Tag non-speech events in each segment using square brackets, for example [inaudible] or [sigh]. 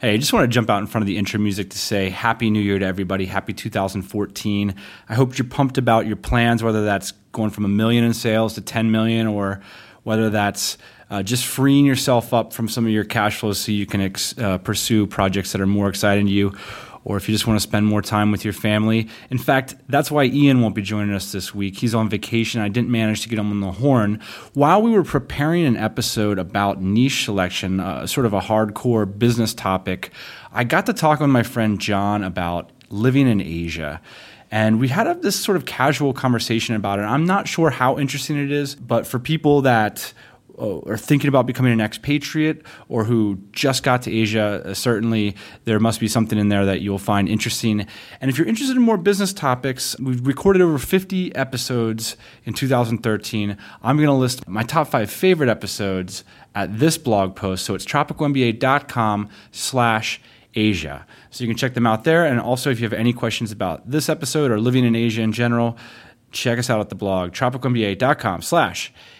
Hey, I just want to jump out in front of the intro music to say Happy New Year to everybody. Happy 2014. I hope you're pumped about your plans, whether that's going from a million in sales to 10 million or whether that's uh, just freeing yourself up from some of your cash flows so you can ex- uh, pursue projects that are more exciting to you or if you just want to spend more time with your family. In fact, that's why Ian won't be joining us this week. He's on vacation. I didn't manage to get him on the horn. While we were preparing an episode about niche selection, uh, sort of a hardcore business topic, I got to talk with my friend John about living in Asia. And we had a, this sort of casual conversation about it. I'm not sure how interesting it is, but for people that are thinking about becoming an expatriate or who just got to Asia, uh, certainly there must be something in there that you'll find interesting. And if you're interested in more business topics, we've recorded over 50 episodes in 2013. I'm going to list my top five favorite episodes at this blog post. So it's tropicalmba.com slash Asia. So you can check them out there. And also, if you have any questions about this episode or living in Asia in general, check us out at the blog, tropicalmba.com slash Asia.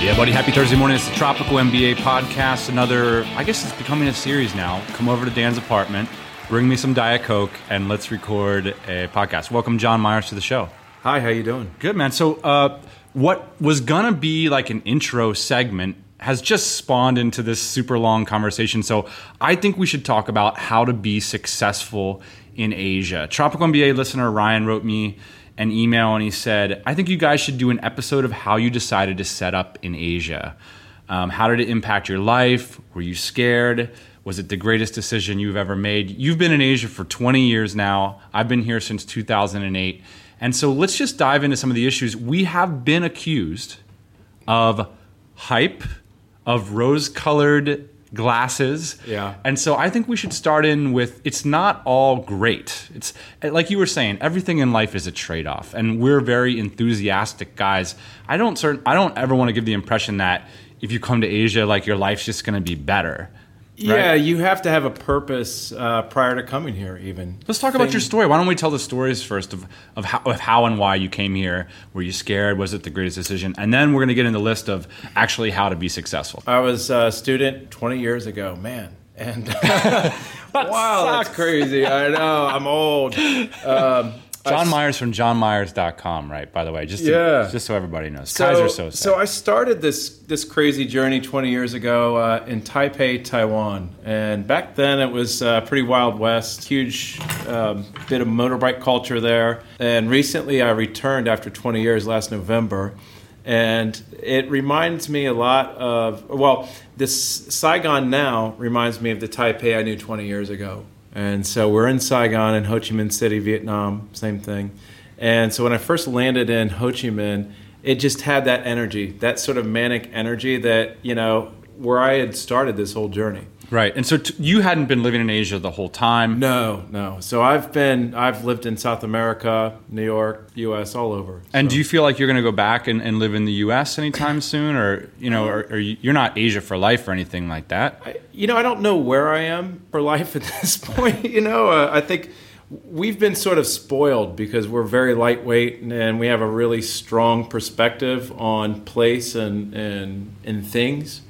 Yeah, buddy. Happy Thursday morning. It's the Tropical MBA podcast. Another, I guess it's becoming a series now. Come over to Dan's apartment, bring me some Diet Coke, and let's record a podcast. Welcome, John Myers, to the show. Hi, how you doing? Good, man. So, uh, what was gonna be like an intro segment has just spawned into this super long conversation. So, I think we should talk about how to be successful in Asia. Tropical MBA listener Ryan wrote me an email and he said, I think you guys should do an episode of how you decided to set up in Asia. Um, how did it impact your life? Were you scared? Was it the greatest decision you've ever made? You've been in Asia for 20 years now. I've been here since 2008. And so let's just dive into some of the issues. We have been accused of hype, of rose colored glasses. Yeah. And so I think we should start in with it's not all great. It's like you were saying, everything in life is a trade-off. And we're very enthusiastic guys. I don't certain I don't ever want to give the impression that if you come to Asia like your life's just going to be better. Yeah, right? you have to have a purpose uh, prior to coming here. Even let's talk Thing. about your story. Why don't we tell the stories first of of how, of how and why you came here? Were you scared? Was it the greatest decision? And then we're going to get in the list of actually how to be successful. I was a student 20 years ago, man, and [laughs] wow, that's crazy. I know I'm old. Um, John Myers from johnmyers.com, right? By the way, just to, yeah. just so everybody knows. So, Kaiser so so I started this this crazy journey 20 years ago uh, in Taipei, Taiwan, and back then it was uh, pretty wild west, huge um, bit of motorbike culture there. And recently, I returned after 20 years last November, and it reminds me a lot of well, this Saigon now reminds me of the Taipei I knew 20 years ago. And so we're in Saigon in Ho Chi Minh City, Vietnam, same thing. And so when I first landed in Ho Chi Minh, it just had that energy, that sort of manic energy that, you know, where I had started this whole journey. Right. And so t- you hadn't been living in Asia the whole time? No, no. So I've been, I've lived in South America, New York, US, all over. And so. do you feel like you're going to go back and, and, live in the US anytime soon? Or, you know, or, or, you're not Asia for life or anything like that? I, you know, I don't know where I am for life at [laughs] this point. you know, uh, I think we've been sort of spoiled because we're very lightweight and we have a really strong perspective on place and, and, and things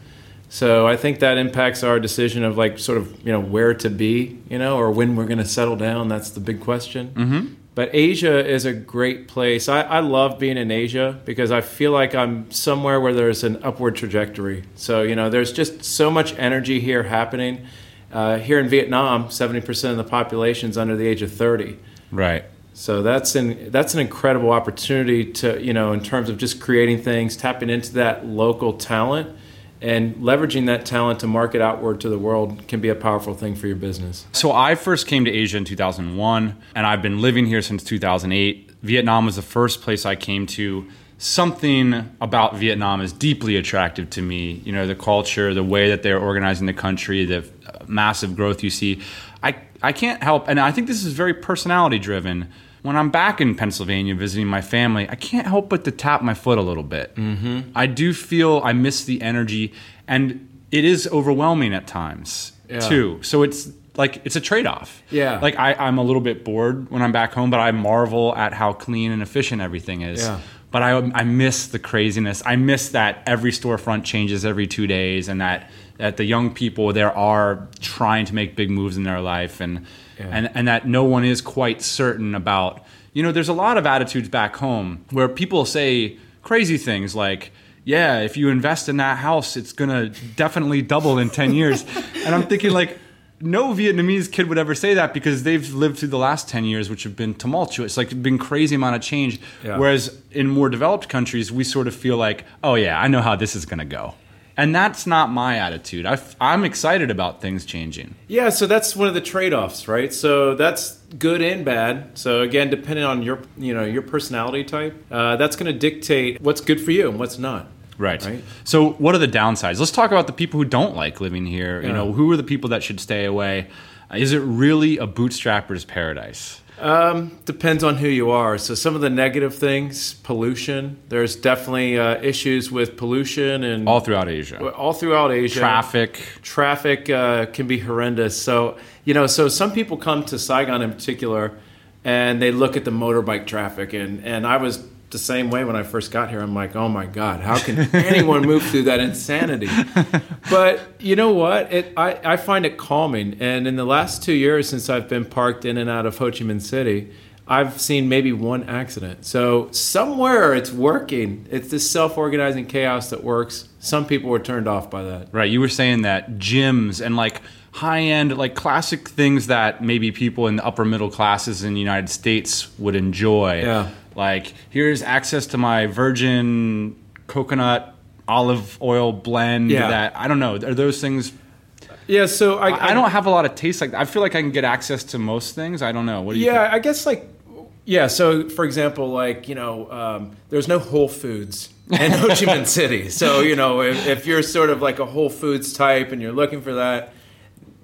so I think that impacts our decision of like sort of you know where to be, you know, or when we're going to settle down. That's the big question. Mm-hmm. But Asia is a great place. I, I love being in Asia because I feel like I'm somewhere where there's an upward trajectory. So you know, there's just so much energy here happening. Uh, here in Vietnam, 70% of the population is under the age of 30. Right. So that's an that's an incredible opportunity to you know in terms of just creating things, tapping into that local talent and leveraging that talent to market outward to the world can be a powerful thing for your business. So I first came to Asia in 2001 and I've been living here since 2008. Vietnam was the first place I came to something about Vietnam is deeply attractive to me. You know, the culture, the way that they're organizing the country, the uh, massive growth you see. I, I can't help, and I think this is very personality driven. When I'm back in Pennsylvania visiting my family, I can't help but to tap my foot a little bit. Mm-hmm. I do feel I miss the energy, and it is overwhelming at times Yeah. too. So it's like it's a trade off. Yeah. Like I, I'm a little bit bored when I'm back home, but I marvel at how clean and efficient everything is. Yeah. But I, I miss the craziness. I miss that every storefront changes every two days, and that that the young people there are trying to make big moves in their life, and Yeah. and and that no one is quite certain about. You know, there's a lot of attitudes back home where people say crazy things like. Yeah, if you invest in that house, it's gonna definitely double in ten years. [laughs] and I'm thinking like, no Vietnamese kid would ever say that because they've lived through the last 10 years, which have been tumultuous, like been crazy amount of change. Yeah. Whereas in more developed countries, we sort of feel like, oh yeah, I know how this is going to go. And that's not my attitude. I am excited about things changing. Yeah, so that's one of the trade-offs, right? So that's good and bad. So again, depending on your you know your personality type, uh, that's going to dictate what's good for you and what's not. Right. Right. So, what are the downsides? Let's talk about the people who don't like living here. You know, who are the people that should stay away? Is it really a bootstrapper's paradise? Um, depends on who you are. So some of the negative things, pollution. There's definitely uh, issues with pollution and All throughout Asia. all throughout Asia. Traffic. traffic uh, can be horrendous. So you know, so some people come to Saigon in particular, and they look at the motorbike traffic, and and I was the same way when I first got here. I'm like, oh my god, how can anyone move through that insanity? [laughs] But you know what? It I, I find it calming, and in the last two years since I've been parked in and out of Ho Chi Minh City. I've seen maybe one accident. So somewhere it's working. It's this self-organizing chaos that works. Some people were turned off by that. Right. You were saying that gyms and like high end, like classic things that maybe people in the upper middle classes in the United States would enjoy. Yeah. Like, here's access to my virgin coconut olive oil blend Yeah. that I don't know. Are those things Yeah, so I, I, I don't have a lot of taste like that. I feel like I can get access to most things. I don't know. What do you Yeah, think? I guess like yeah. So for example, like you know, um, there's no Whole Foods in [laughs] Ho Chi Minh City. So you know, if, if you're sort of like a Whole Foods type and you're looking for that,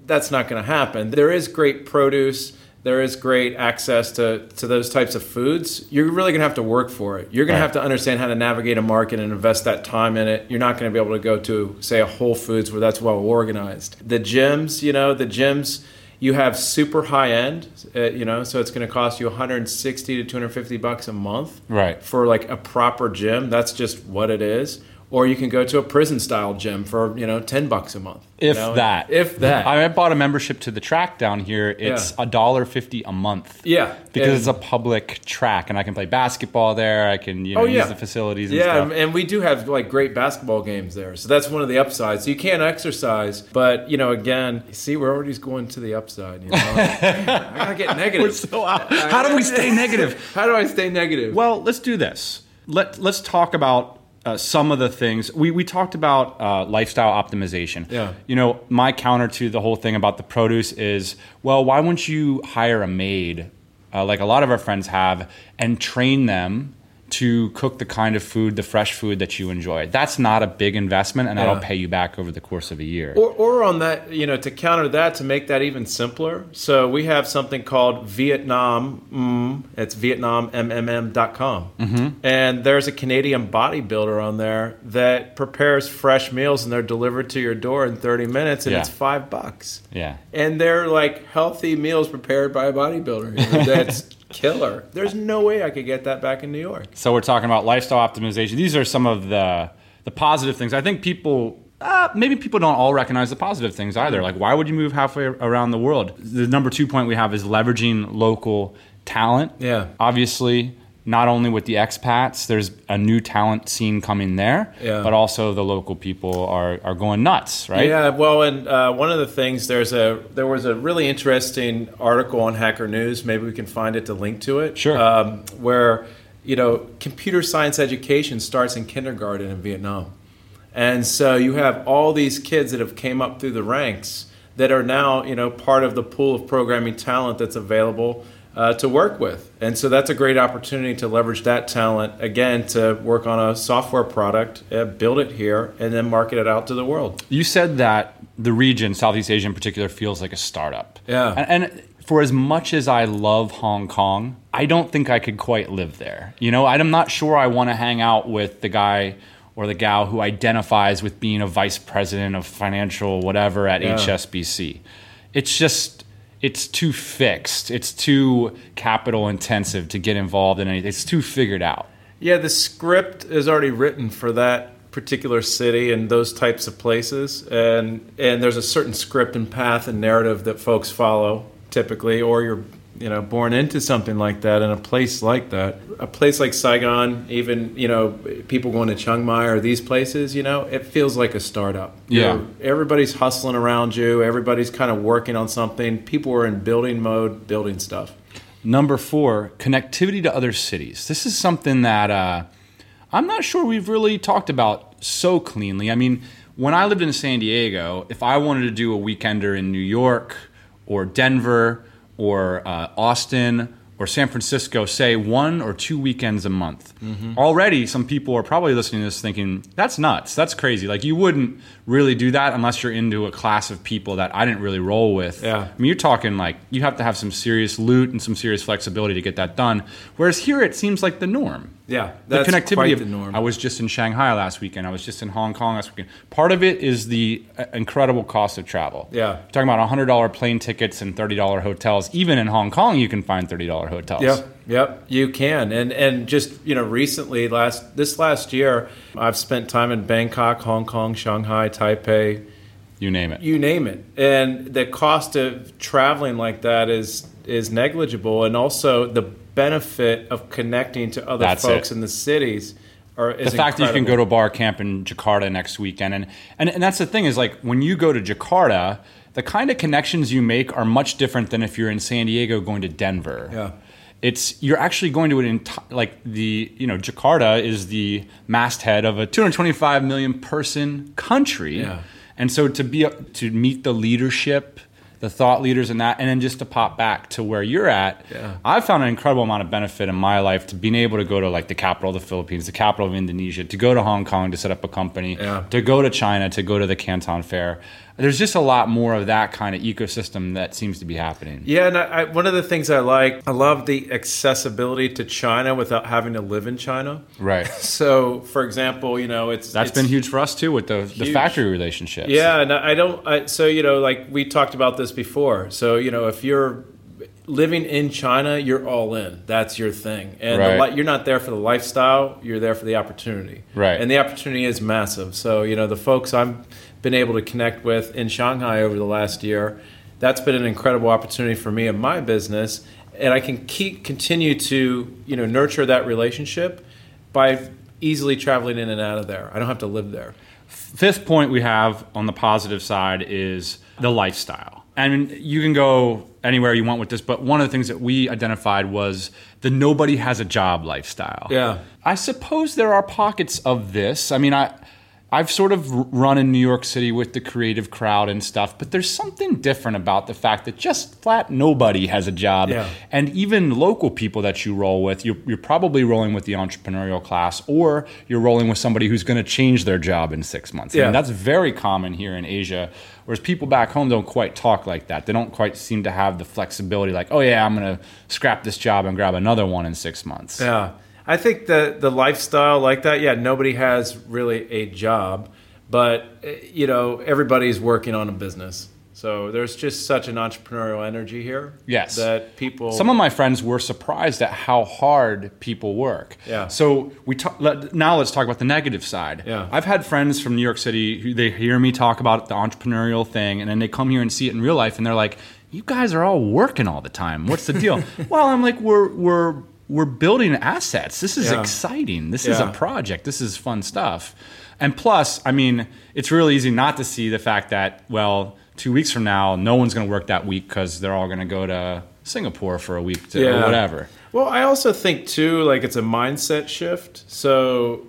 that's not going to happen. There is great produce. There is great access to, to those types of foods. You're really going to have to work for it. You're going Right. to have to understand how to navigate a market and invest that time in it. You're not going to be able to go to, say, a Whole Foods where that's well organized. The gyms, you know, the gyms, you have super high end, uh, you know, so it's going to cost you 160 to 250 bucks a month Right. for like a proper gym. That's just what it is. Or you can go to a prison style gym for, you know, 10 bucks a month. you If know? that. If that. I bought a membership to the track down here. It's Yeah. a dollar fifty a month. yeah. Because And- it's a public track and I can play basketball there. I can, you know, Oh, yeah. use the facilities and yeah, stuff. and we do have like great basketball games there, so that's one of the upsides. So You can't exercise, but you know, again, see, we're already going to the upside. You know, [laughs] I gotta get negative. So, how do we stay negative? How do I stay negative? Well, let's do this. Let Let's talk about uh, some of the things we we talked about. Uh, lifestyle optimization. Yeah. You know, my counter to the whole thing about the produce is, well, why wouldn't you hire a maid, uh, like a lot of our friends have, and train them to cook the kind of food, the fresh food that you enjoy? That's not a big investment, and that'll pay you back over the course of a year. Or, or on that, you know, to counter that, to make that even simpler. So we have something called Vietnam. Mm, it's VietnamMMM.com. Mm-hmm. And there's a Canadian bodybuilder on there that prepares fresh meals and they're delivered to your door in 30 minutes and Yeah. it's five bucks. yeah. And they're like healthy meals prepared by a bodybuilder. You know, that's [laughs] killer. There's no way I could get that back in New York. So we're talking about lifestyle optimization. These are some of the the positive things. I think people uh, maybe people don't all recognize the positive things either. Like why would you move halfway around the world? The number 2 point we have is leveraging local talent. Yeah. Obviously, not only with the expats, there's a new talent scene coming there, Yeah. but also the local people are are going nuts, right? Yeah, well, and uh, one of the things there's a there was a really interesting article on Hacker News. Maybe we can find it to link to it. Sure. Um, where you know computer science education starts in kindergarten in Vietnam, and so you have all these kids that have came up through the ranks that are now you know part of the pool of programming talent that's available. Uh, to work with. And so that's a great opportunity to leverage that talent again to work on a software product, uh, build it here, and then market it out to the world. You said that the region, Southeast Asia in particular, feels like a startup. Yeah. And, and for as much as I love Hong Kong, I don't think I could quite live there. You know, I'm not sure I want to hang out with the guy or the gal who identifies with being a vice president of financial whatever at Yeah. HSBC. It's just it's too fixed. It's too capital intensive to get involved in anything. It's too figured out. Yeah, the script is already written for that particular city and those types of places, and and there's a certain script and path and narrative that folks follow typically, or you're you know born into something like that in a place like that. A place like Saigon, even you know people going to Chiang Mai or these places, you know, it feels like a startup. Yeah. You're- everybody's hustling around you. Everybody's kind of working on something. People are in building mode, building stuff. Number four, connectivity to other cities. This is something that uh, I'm not sure we've really talked about so cleanly. I mean, when I lived in San Diego, if I wanted to do a weekender in New York or Denver or uh, Austin or San Francisco, say one or two weekends a month, already some people are probably listening to this thinking, that's nuts. That's crazy. Like, you wouldn't really do that unless you're into a class of people that I didn't really roll with. Yeah. I mean, you're talking like you have to have some serious loot and some serious flexibility to get that done. Whereas here, it seems like the norm. Yeah, The connectivity of the norm. I was just in Shanghai last weekend. I was just in Hong Kong last weekend. Part of it is the uh, incredible cost of travel. Yeah. You're talking about hundred dollar plane tickets and thirty dollar hotels. Even in Hong Kong, you can find thirty dollar hotels. Yep, yep, you can. And and just you know, recently last this last year, I've spent time in Bangkok, Hong Kong, Shanghai, Taipei, You name it. you name it. And the cost of traveling like that is is negligible, and also the benefit of connecting to other That's folks it. in the cities. Are, is the fact that you can go to a bar camp in Jakarta next weekend, and, and and that's the thing is like when you go to Jakarta, the kind of connections you make are much different than if you're in San Diego going to Denver. Yeah. It's you're actually going to an entire like the you know Jakarta is the masthead of a 225 million person country, Yeah. and so to be to meet the leadership, the thought leaders in that, and then just to pop back to where you're at, Yeah. I've found an incredible amount of benefit in my life to being able to go to like the capital of the Philippines, the capital of Indonesia, to go to Hong Kong to set up a company, Yeah. to go to China, to go to the Canton Fair. There's just a lot more of that kind of ecosystem that seems to be happening. Yeah, and I, I, one of the things I like, I love the accessibility to China without having to live in China. Right. [laughs] So, for example, you know, it's That's it's- been huge for us too with the, the factory relationships. Yeah, and I don't. I, so you know, like we talked about this before. So you know, if you're living in China, you're all in. That's your thing, and Right. li- you're not there for the lifestyle. You're there for the opportunity. Right. And the opportunity is massive. So you know, the folks I've been able to connect with in Shanghai over the last year, that's been an incredible opportunity for me and my business, and I can keep continue to you know nurture that relationship by easily traveling in and out of there. I don't have to live there. Fifth point we have on the positive side is the lifestyle. I mean, you can go anywhere you want with this, but one of the things that we identified was the nobody has a job lifestyle. Yeah. I suppose there are pockets of this. I mean, I I've sort of run in New York City with the creative crowd and stuff, but there's something different about the fact that just flat nobody has a job. Yeah. And even local people that you roll with, you're, you're probably rolling with the entrepreneurial class or you're rolling with somebody who's going to change their job in six months. I Yeah. mean, that's very common here in Asia, whereas people back home don't quite talk like that. They don't quite seem to have the flexibility like, oh, yeah, I'm going to scrap this job and grab another one in six months. Yeah. I think that the lifestyle like that, yeah, nobody has really a job, but eh, you know, everybody's working on a business. So there's just such an entrepreneurial energy here. Yes. That people Some of my friends were surprised at how hard people work. Yeah. So we talk, let, now let's talk about the negative side. Yeah. I've had friends from New York City who they hear me talk about the entrepreneurial thing, and then they come here and see it in real life, and they're like, "You guys are all working all the time. What's the deal?" [laughs] well, I'm like, "We're we're we're building assets. This is Yeah. exciting. This is a project. This is fun stuff." And plus, I mean, it's really easy not to see the fact that well, two weeks from now, no one's going to work that week because they're all going to go to Singapore for a week to, or whatever. Well, I also think too, like it's a mindset shift. So,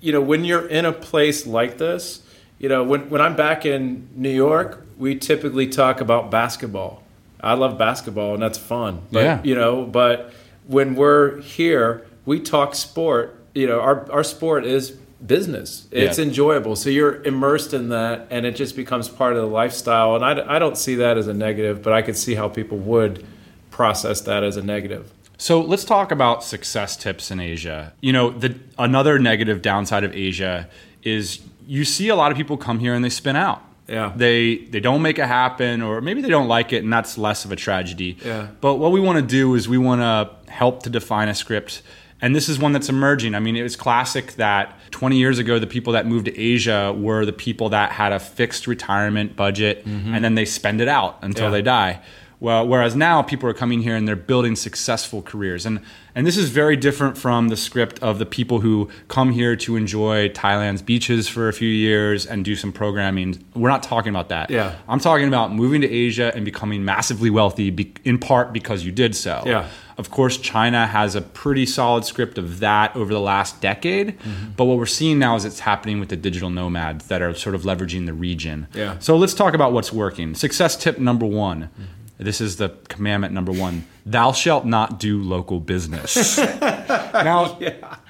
you know, when you're in a place like this, you know, when when I'm back in New York, we typically talk about basketball. I love basketball and that's fun. But, Yeah. You know, but when we're here, we talk sport. You know, our our sport is business. It's Yeah. enjoyable. So you're immersed in that, and it just becomes part of the lifestyle. And I, I don't see that as a negative, but I could see how people would process that as a negative. So let's talk about success tips in Asia. You know, the another negative downside of Asia is you see a lot of people come here and they spin out. Yeah. They they don't make it happen or maybe they don't like it and that's less of a tragedy. Yeah. But what we want to do is we want to help to define a script and this is one that's emerging. I mean, it was classic that 20 years ago, the people that moved to Asia were the people that had a fixed retirement budget mm-hmm. and then they spend it out until Yeah. they die. Well, whereas now people are coming here and they're building successful careers, and and this is very different from the script of the people who come here to enjoy Thailand's beaches for a few years and do some programming. We're not talking about that. Yeah. I'm talking about moving to Asia and becoming massively wealthy, be, in part because you did so. Yeah. Of course, China has a pretty solid script of that over the last decade. Mm-hmm. But what we're seeing now is it's happening with the digital nomads that are sort of leveraging the region. Yeah. So let's talk about what's working. Success tip number one. This is the commandment number one. Thou shalt not do local business. [laughs] now,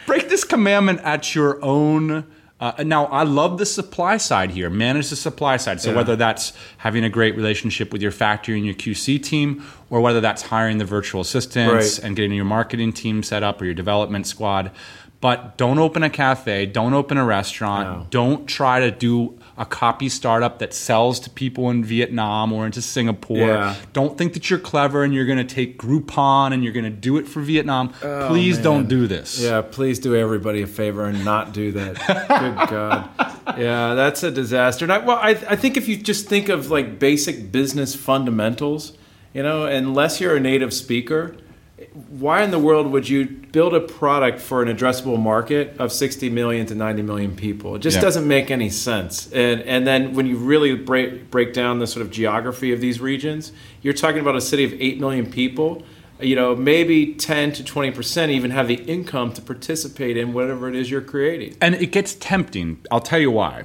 break this commandment at your own. Uh, now, I love the supply side here. Manage the supply side. So, Yeah. whether that's having a great relationship with your factory and your QC team, or whether that's hiring the virtual assistants Right. and getting your marketing team set up or your development squad. But don't open a cafe, don't open a restaurant, No. don't try to do a copy startup that sells to people in Vietnam or into Singapore. Yeah. Don't think that you're clever and you're going to take Groupon and you're going to do it for Vietnam. Oh, please man. don't do this. Yeah, please do everybody a favor and not do that. [laughs] Good God. Yeah, that's a disaster. And I, well, I, I think if you just think of like basic business fundamentals, you know, unless you're a native speaker, why in the world would you build a product for an addressable market of 60 million to 90 million people? It just Yeah. doesn't make any sense. And and then when you really break break down the sort of geography of these regions, you're talking about a city of 8 million people. You know, maybe 10 to 20% even have the income to participate in whatever it is you're creating. And it gets tempting. I'll tell you why.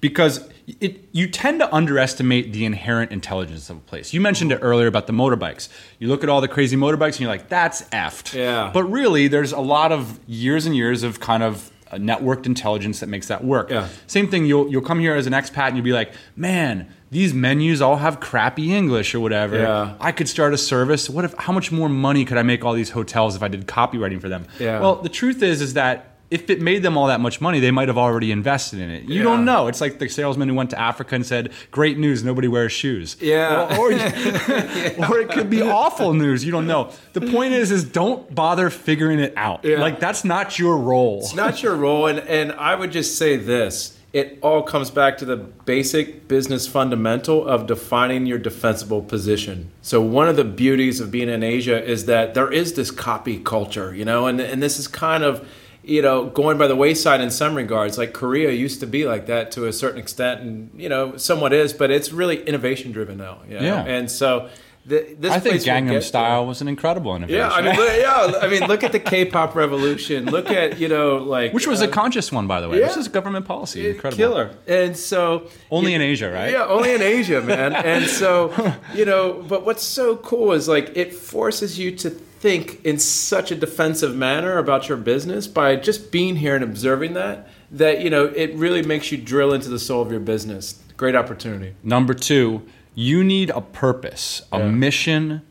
Because it, you tend to underestimate the inherent intelligence of a place. You mentioned it earlier about the motorbikes. You look at all the crazy motorbikes and you're like, that's effed. Yeah. But really, there's a lot of years and years of kind of networked intelligence that makes that work. Yeah. Same thing, you'll, you'll come here as an expat and you'll be like, man, these menus all have crappy English or whatever. Yeah. I could start a service. What if, how much more money could I make all these hotels if I did copywriting for them? Yeah. Well, the truth is, is that if it made them all that much money, they might have already invested in it. You Yeah. don't know. It's like the salesman who went to Africa and said, "Great news, nobody wears shoes." Yeah. Or, or, [laughs] [laughs] or it could be awful news. You don't know. The point is, is don't bother figuring it out. Yeah. Like that's not your role. It's not your role. And, and I would just say this it all comes back to the basic business fundamental of defining your defensible position. So, one of the beauties of being in Asia is that there is this copy culture, you know, and, and this is kind of. You know, going by the wayside in some regards, like Korea used to be like that to a certain extent, and you know, somewhat is, but it's really innovation driven now. You know? Yeah. and so th- this I think Gangnam Style was an incredible innovation. Yeah, I mean, look, yeah, I mean, look at the K-pop revolution. Look at you know, like which was uh, a conscious one, by the way. Yeah, This is government policy. Incredible. killer. And so Only you- in Asia, right? Yeah, only in Asia, man. and so [laughs] you know, but what's so cool is like it forces you to think in such a defensive manner about your business by just being here and observing that. That you know, it really makes you drill into the soul of your business. Great opportunity. Number two, you need a purpose, a Yeah. mission,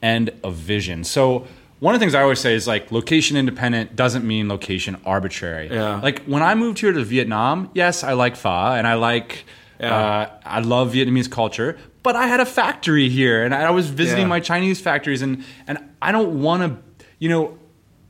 and a vision. So one of the things I always say is like location independent doesn't mean location arbitrary. Yeah. Like when I moved here to Vietnam, yes, I like pho and I like Yeah. uh, I love Vietnamese culture, but I had a factory here and I was visiting Yeah. my Chinese factories and and I don't want to, you know.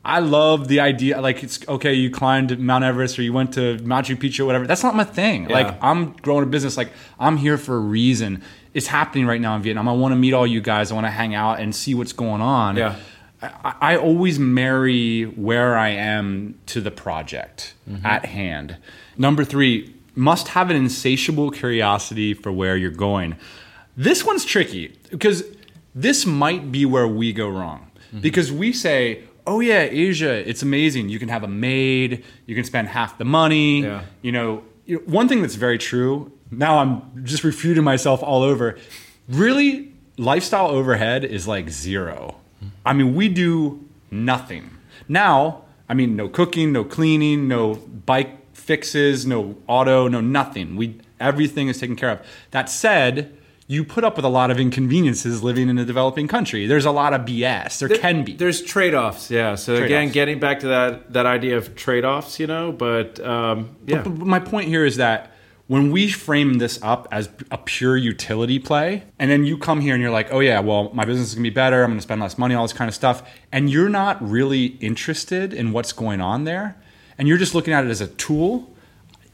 I love the idea, like it's okay. You climbed Mount Everest or you went to Machu Picchu, or whatever. That's not my thing. Yeah. Like I'm growing a business. Like I'm here for a reason. It's happening right now in Vietnam. I want to meet all you guys. I want to hang out and see what's going on. Yeah. I, I always marry where I am to the project at hand. Number three, must have an insatiable curiosity for where you're going. This one's tricky because this might be where we go wrong. Mm-hmm. Because we say, oh, yeah, Asia, it's amazing. You can have a maid, you can spend half the money. Yeah. You know, one thing that's very true, now I'm just refuting myself all over. Really, lifestyle overhead is like zero. I mean, we do nothing. Now, I mean, no cooking, no cleaning, no bike fixes, no auto, no nothing. We everything is taken care of. That said, you put up with a lot of inconveniences living in a developing country. There's a lot of BS. There, can be. There's trade-offs, yeah. So again, Trade-offs. getting back to that that idea of trade-offs, you know, but um, yeah, But my point here is that when we frame this up as a pure utility play, and then you come here and you're like, oh yeah, well, my business is gonna be better, I'm gonna spend less money, all this kind of stuff, and you're not really interested in what's going on there, and you're just looking at it as a tool,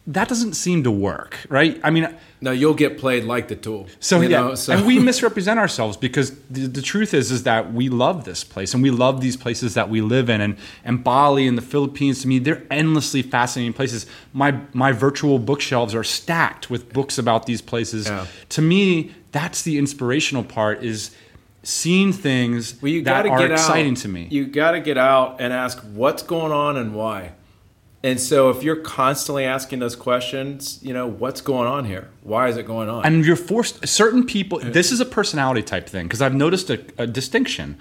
that doesn't seem to work, right? I mean, no, you'll get played like the tool. so you yeah, know, so- and we misrepresent ourselves because the, the truth is is that we love this place and we love these places that we live in, and and Bali and the Philippines to me they're endlessly fascinating places. My my virtual bookshelves are stacked with books about these places. Yeah. To me, that's the inspirational part is seeing things Well, you that are get exciting out. to me. You got to get out and ask what's going on and why. And so, if you're constantly asking those questions, you know what's going on here. Why is it going on? and you're forced certain people this is a personality type thing because i've noticed a, a distinction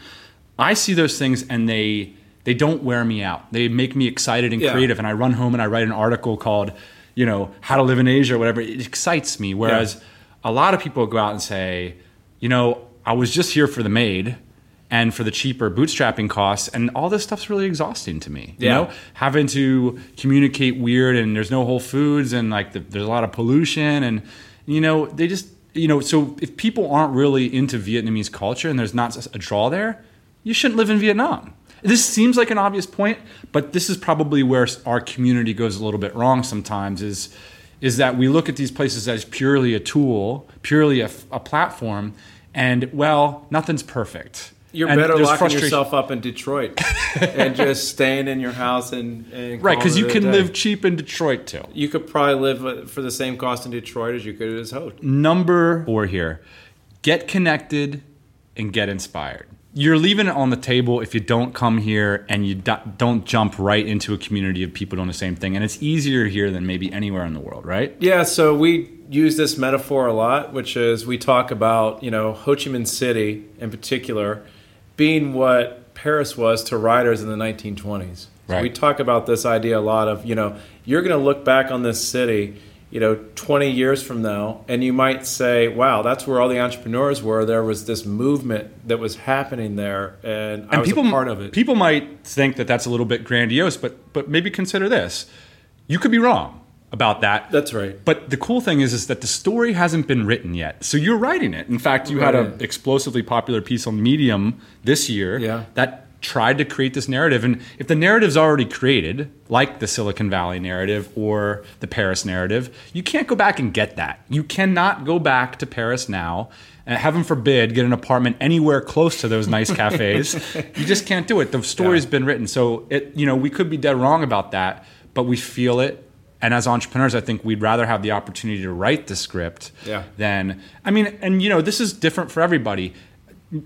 i see those things and they they don't wear me out they make me excited and Yeah. creative and i run home and i write an article called you know how to live in asia or whatever it excites me whereas a lot of people go out and say you know i was just here for the maid and for the cheaper bootstrapping costs and all this stuff's really exhausting to me you know? Having to communicate weird and there's no whole foods and like the, there's a lot of pollution and you know they just you know so if people aren't really into vietnamese culture and there's not a draw there you shouldn't live in vietnam. This seems like an obvious point but this is probably where our community goes a little bit wrong sometimes is is that we look at these places as purely a tool purely a, a platform and well nothing's perfect You're And better locking yourself up in Detroit and just staying in your house and, and right because you can day. live cheap in detroit too. You could probably live uh, for the same cost in Detroit as you could as Hope. number four here. Get connected and get inspired. You're leaving it on the table if you don't come here and you don't jump right into a community of people doing the same thing. And it's easier here than maybe anywhere in the world right? Yeah, so we use this metaphor a lot, which is we talk about, you know, Ho Chi Minh City in particular being what Paris was to riders in the 1920s. So Right. we talk about this idea a lot of, you know, you're going to look back on this city, you know, 20 years from now, and you might say, wow, that's where all the entrepreneurs were. There was this movement that was happening there, and, I and was people part of it. people might think that that's a little bit grandiose but but maybe consider this you could be wrong about that That's right. But the cool thing is, is that the story hasn't been written yet. So you're writing it. In fact, you had an explosively popular piece on Medium this year Yeah. that tried to create this narrative. And if the narrative's already created, like the Silicon Valley narrative or the Paris narrative, you can't go back and get that. You cannot go back to Paris now and heaven forbid get an apartment anywhere close to those nice cafes. [laughs] you just can't do it. The story's Yeah. been written. So it you know, we could be dead wrong about that, but we feel it and as entrepreneurs, I think we'd rather have the opportunity to write the script Yeah. than I mean, and you know, this is different for everybody.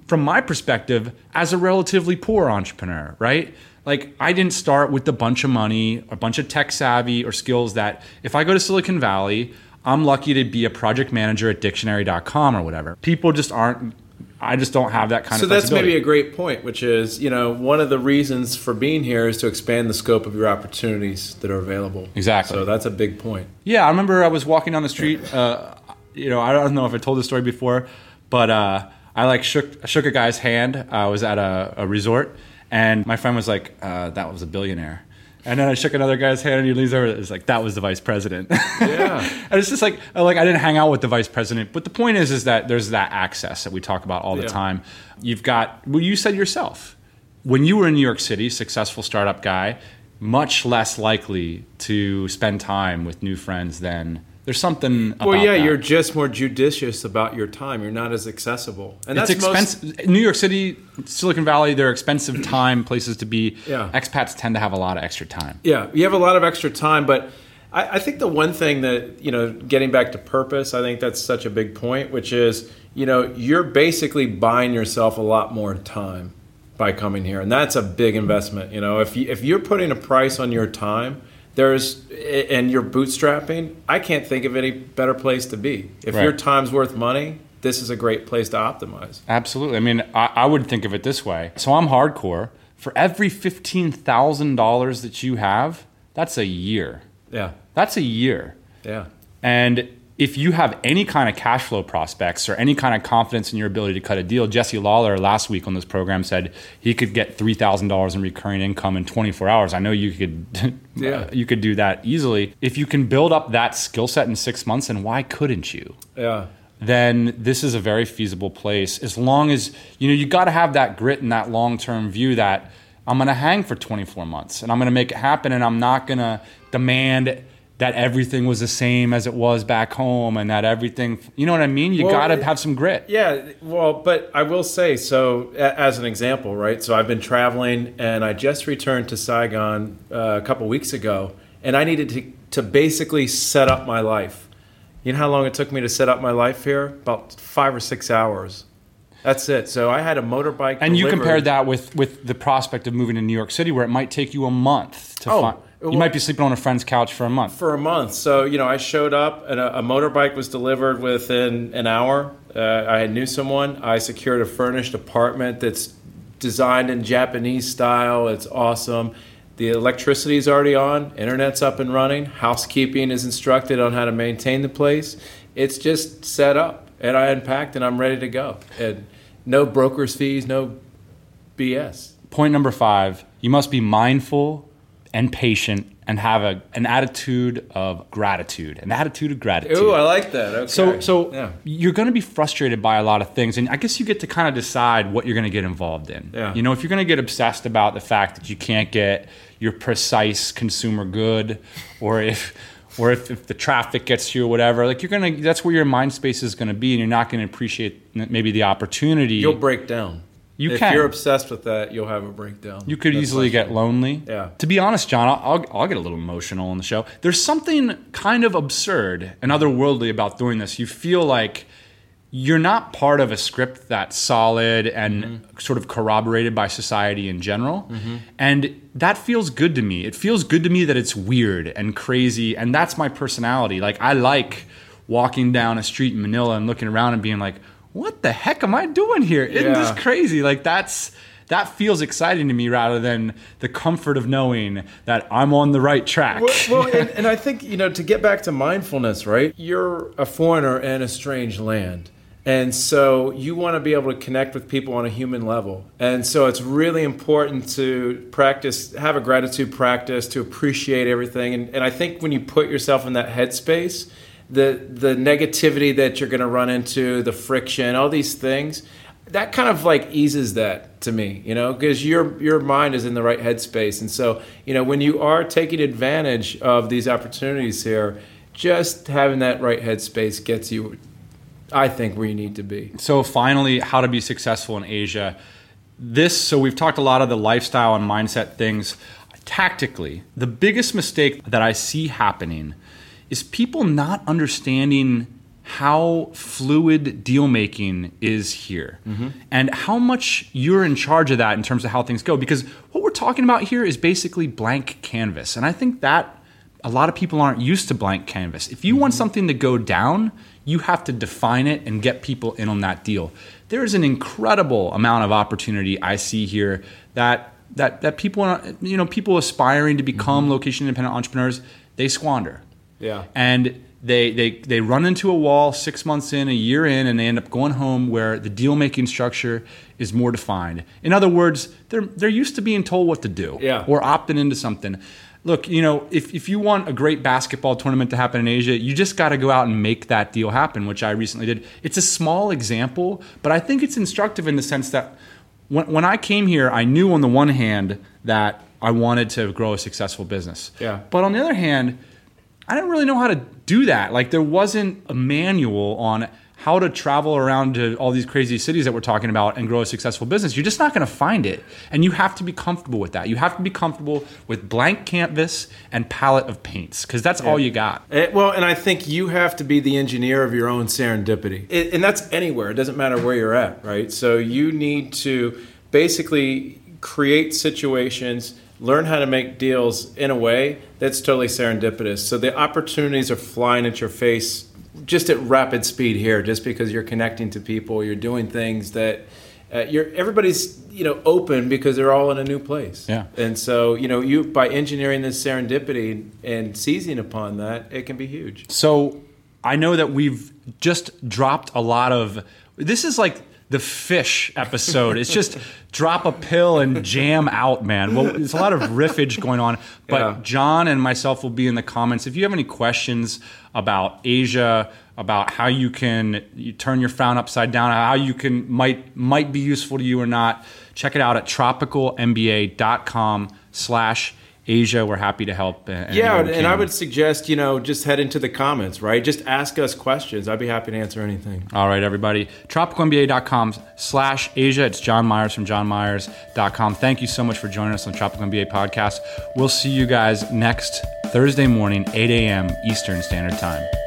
From my perspective, as a relatively poor entrepreneur, right? Like I didn't start with a bunch of money, a bunch of tech savvy or skills that if I go to Silicon Valley, I'm lucky to be a project manager at dictionary.com or whatever. People just aren't I just don't have that kind so of So that's maybe a great point which is you know one of the reasons for being here is to expand the scope of your opportunities that are available Exactly. so that's a big point Yeah, I remember I was walking down the street. Uh, you know, I don't know if I told this story before, but uh, I like shook shook a guy's hand. I was at a, a resort, and my friend was like, uh, "That was a billionaire." And then I shook another guy's hand, and he leans over. It's like that was the vice president. [laughs] Yeah. and it's just like uh, like I didn't hang out with the vice president, but the point is is that there's that access that we talk about all the Yeah. time. You've got well, you said yourself when you were in New York City, successful startup guy, much less likely to spend time with new friends than there's something. About well yeah that. you're just more judicious about your time you're not as accessible and It's that's most expensive. New York City, Silicon Valley, they're expensive [clears throat] time places to be. Yeah. Expats tend to have a lot of extra time. Yeah, you have a lot of extra time, but I, I think the one thing that you know, getting back to purpose, I think that's such a big point, which is you know, you're basically buying yourself a lot more time by coming here, and that's a big investment. You know, if you, if you're putting a price on your time. There's and you're bootstrapping. I can't think of any better place to be. If Right. your time's worth money, this is a great place to optimize. Absolutely. I mean, I, I would think of it this way. So I'm hardcore. For every fifteen thousand dollars that you have, that's a year. Yeah. That's a year. Yeah. And if you have any kind of cash flow prospects or any kind of confidence in your ability to cut a deal, Jesse Lawler last week on this program said he could get three thousand dollars in recurring income in 24 hours. I know you could, [laughs] Yeah. you could do that easily. If you can build up that skill set in six months, then why couldn't you? Yeah. then this is a very feasible place as long as you know you got to have that grit and that long-term view that i'm going to hang for 24 months and i'm going to make it happen and i'm not going to demand that everything was the same as it was back home and that everything you know what i mean you Well, got to have some grit Yeah, well, but I will say so as an example, right? So I've been traveling and I just returned to Saigon uh, a couple weeks ago and I needed to, to basically set up my life. You know how long it took me to set up my life here? About five or six hours. That's it. So I had a motorbike. and you delivered- compared that with with the prospect of moving to new york city where it might take you a month to Oh, find well- you might be sleeping on a friend's couch for a month for a month. So you know, I showed up, and a, a motorbike was delivered within an hour. Uh, I knew someone. I secured a furnished apartment that's designed in Japanese style. It's awesome. The electricity is already on. Internet's up and running. Housekeeping is instructed on how to maintain the place. It's just set up, and I unpacked, and I'm ready to go. And no brokers fees, no BS. Point number five you must be mindful and patient and have a, an attitude of gratitude. An attitude of gratitude. Ooh, I like that. Okay. so so yeah. you're going to be frustrated by a lot of things and I guess you get to kind of decide what you're going to get involved in. Yeah. You know, if you're going to get obsessed about the fact that you can't get your precise consumer good or if or if, if the traffic gets you or whatever, like you're gonna that's where your mind space is gonna be and you're not gonna appreciate maybe the opportunity. You'll break down. You if can. you're obsessed with that, you'll have a breakdown. You could That's easily get lonely. Yeah. To be honest, John, I'll, I'll, get a little emotional on the show. There's something kind of absurd and otherworldly about doing this. You feel like you're not part of a script that's solid and Mm-hmm. sort of corroborated by society in general. And that feels good to me. It feels good to me that it's weird and crazy. And that's my personality. Like, I like walking down a street in Manila and looking around and being like, what the heck am I doing here? Isn't Yeah. this crazy? Like, that's that feels exciting to me rather than the comfort of knowing that I'm on the right track. Well, well [laughs] and, and I think you know to get back to mindfulness, right? You're a foreigner in a strange land. And so you want to be able to connect with people on a human level. And so it's really important to practice, have a gratitude practice to appreciate everything. And, and I think when you put yourself in that headspace, the, the negativity that you're going to run into, the friction, all these things, that kind of like eases that to me, you know, because your your mind is in the right headspace, and so you know when you are taking advantage of these opportunities here, just having that right headspace gets you, I think, where you need to be. So finally, how to be successful in Asia. This so we've talked a lot of the lifestyle and mindset things. Tactically, the biggest mistake that I see happening is people not understanding how fluid deal making is here mm-hmm. and how much you're in charge of that in terms of how things go because what we're talking about here is basically blank canvas and i think that a lot of people aren't used to blank canvas. If you want mm-hmm. something to go down, you have to define it and get people in on that deal. There is an incredible amount of opportunity I see here that that that people you know people aspiring to become mm-hmm. location independent entrepreneurs they squander. Yeah. And they, they, they run into a wall six months in, a year in, and they end up going home where the deal making structure is more defined. In other words, they're, they're used to being told what to do Yeah. or opting into something. Look, you know, if, if you want a great basketball tournament to happen in Asia, you just got to go out and make that deal happen, which I recently did. It's a small example, but I think it's instructive in the sense that when, when I came here, I knew on the one hand that I wanted to grow a successful business. Yeah. But on the other hand, I didn't really know how to do that. Like there wasn't a manual on how to travel around to all these crazy cities that we're talking about and grow a successful business. You're just not going to find it. And you have to be comfortable with that. You have to be comfortable with blank canvas and palette of paints because that's all you got. Eh, well, and I think you have to be the engineer of your own serendipity. It, and that's anywhere. It doesn't matter where you're at, right? So you need to basically create situations, learn how to make deals in a way that's totally serendipitous. So the opportunities are flying at your face just at rapid speed here, just because you're connecting to people, you're doing things that uh, you're everybody's you know open because they're all in a new place. Yeah. And so you know you by engineering this serendipity and seizing upon that, it can be huge. So I know that we've just dropped a lot of. This is like the Phish episode. It's just drop a pill and jam out, man. Well, there's a lot of riffage going on. But Yeah. John and myself will be in the comments. If you have any questions about Asia, about how you can you turn your frown upside down, how you can might might be useful to you or not, check it out at tropicalmba.com slash Asia. We're happy to help. and- Yeah, and I would suggest you know just head into the comments, right? Just ask us questions. I'd be happy to answer anything. All right, everybody. TropicalMBA.com slash Asia. It's John Myers from JohnMyers.com. Thank you so much for joining us on Tropical MBA Podcast. We'll see you guys next Thursday morning, 8 a.m. Eastern Standard Time.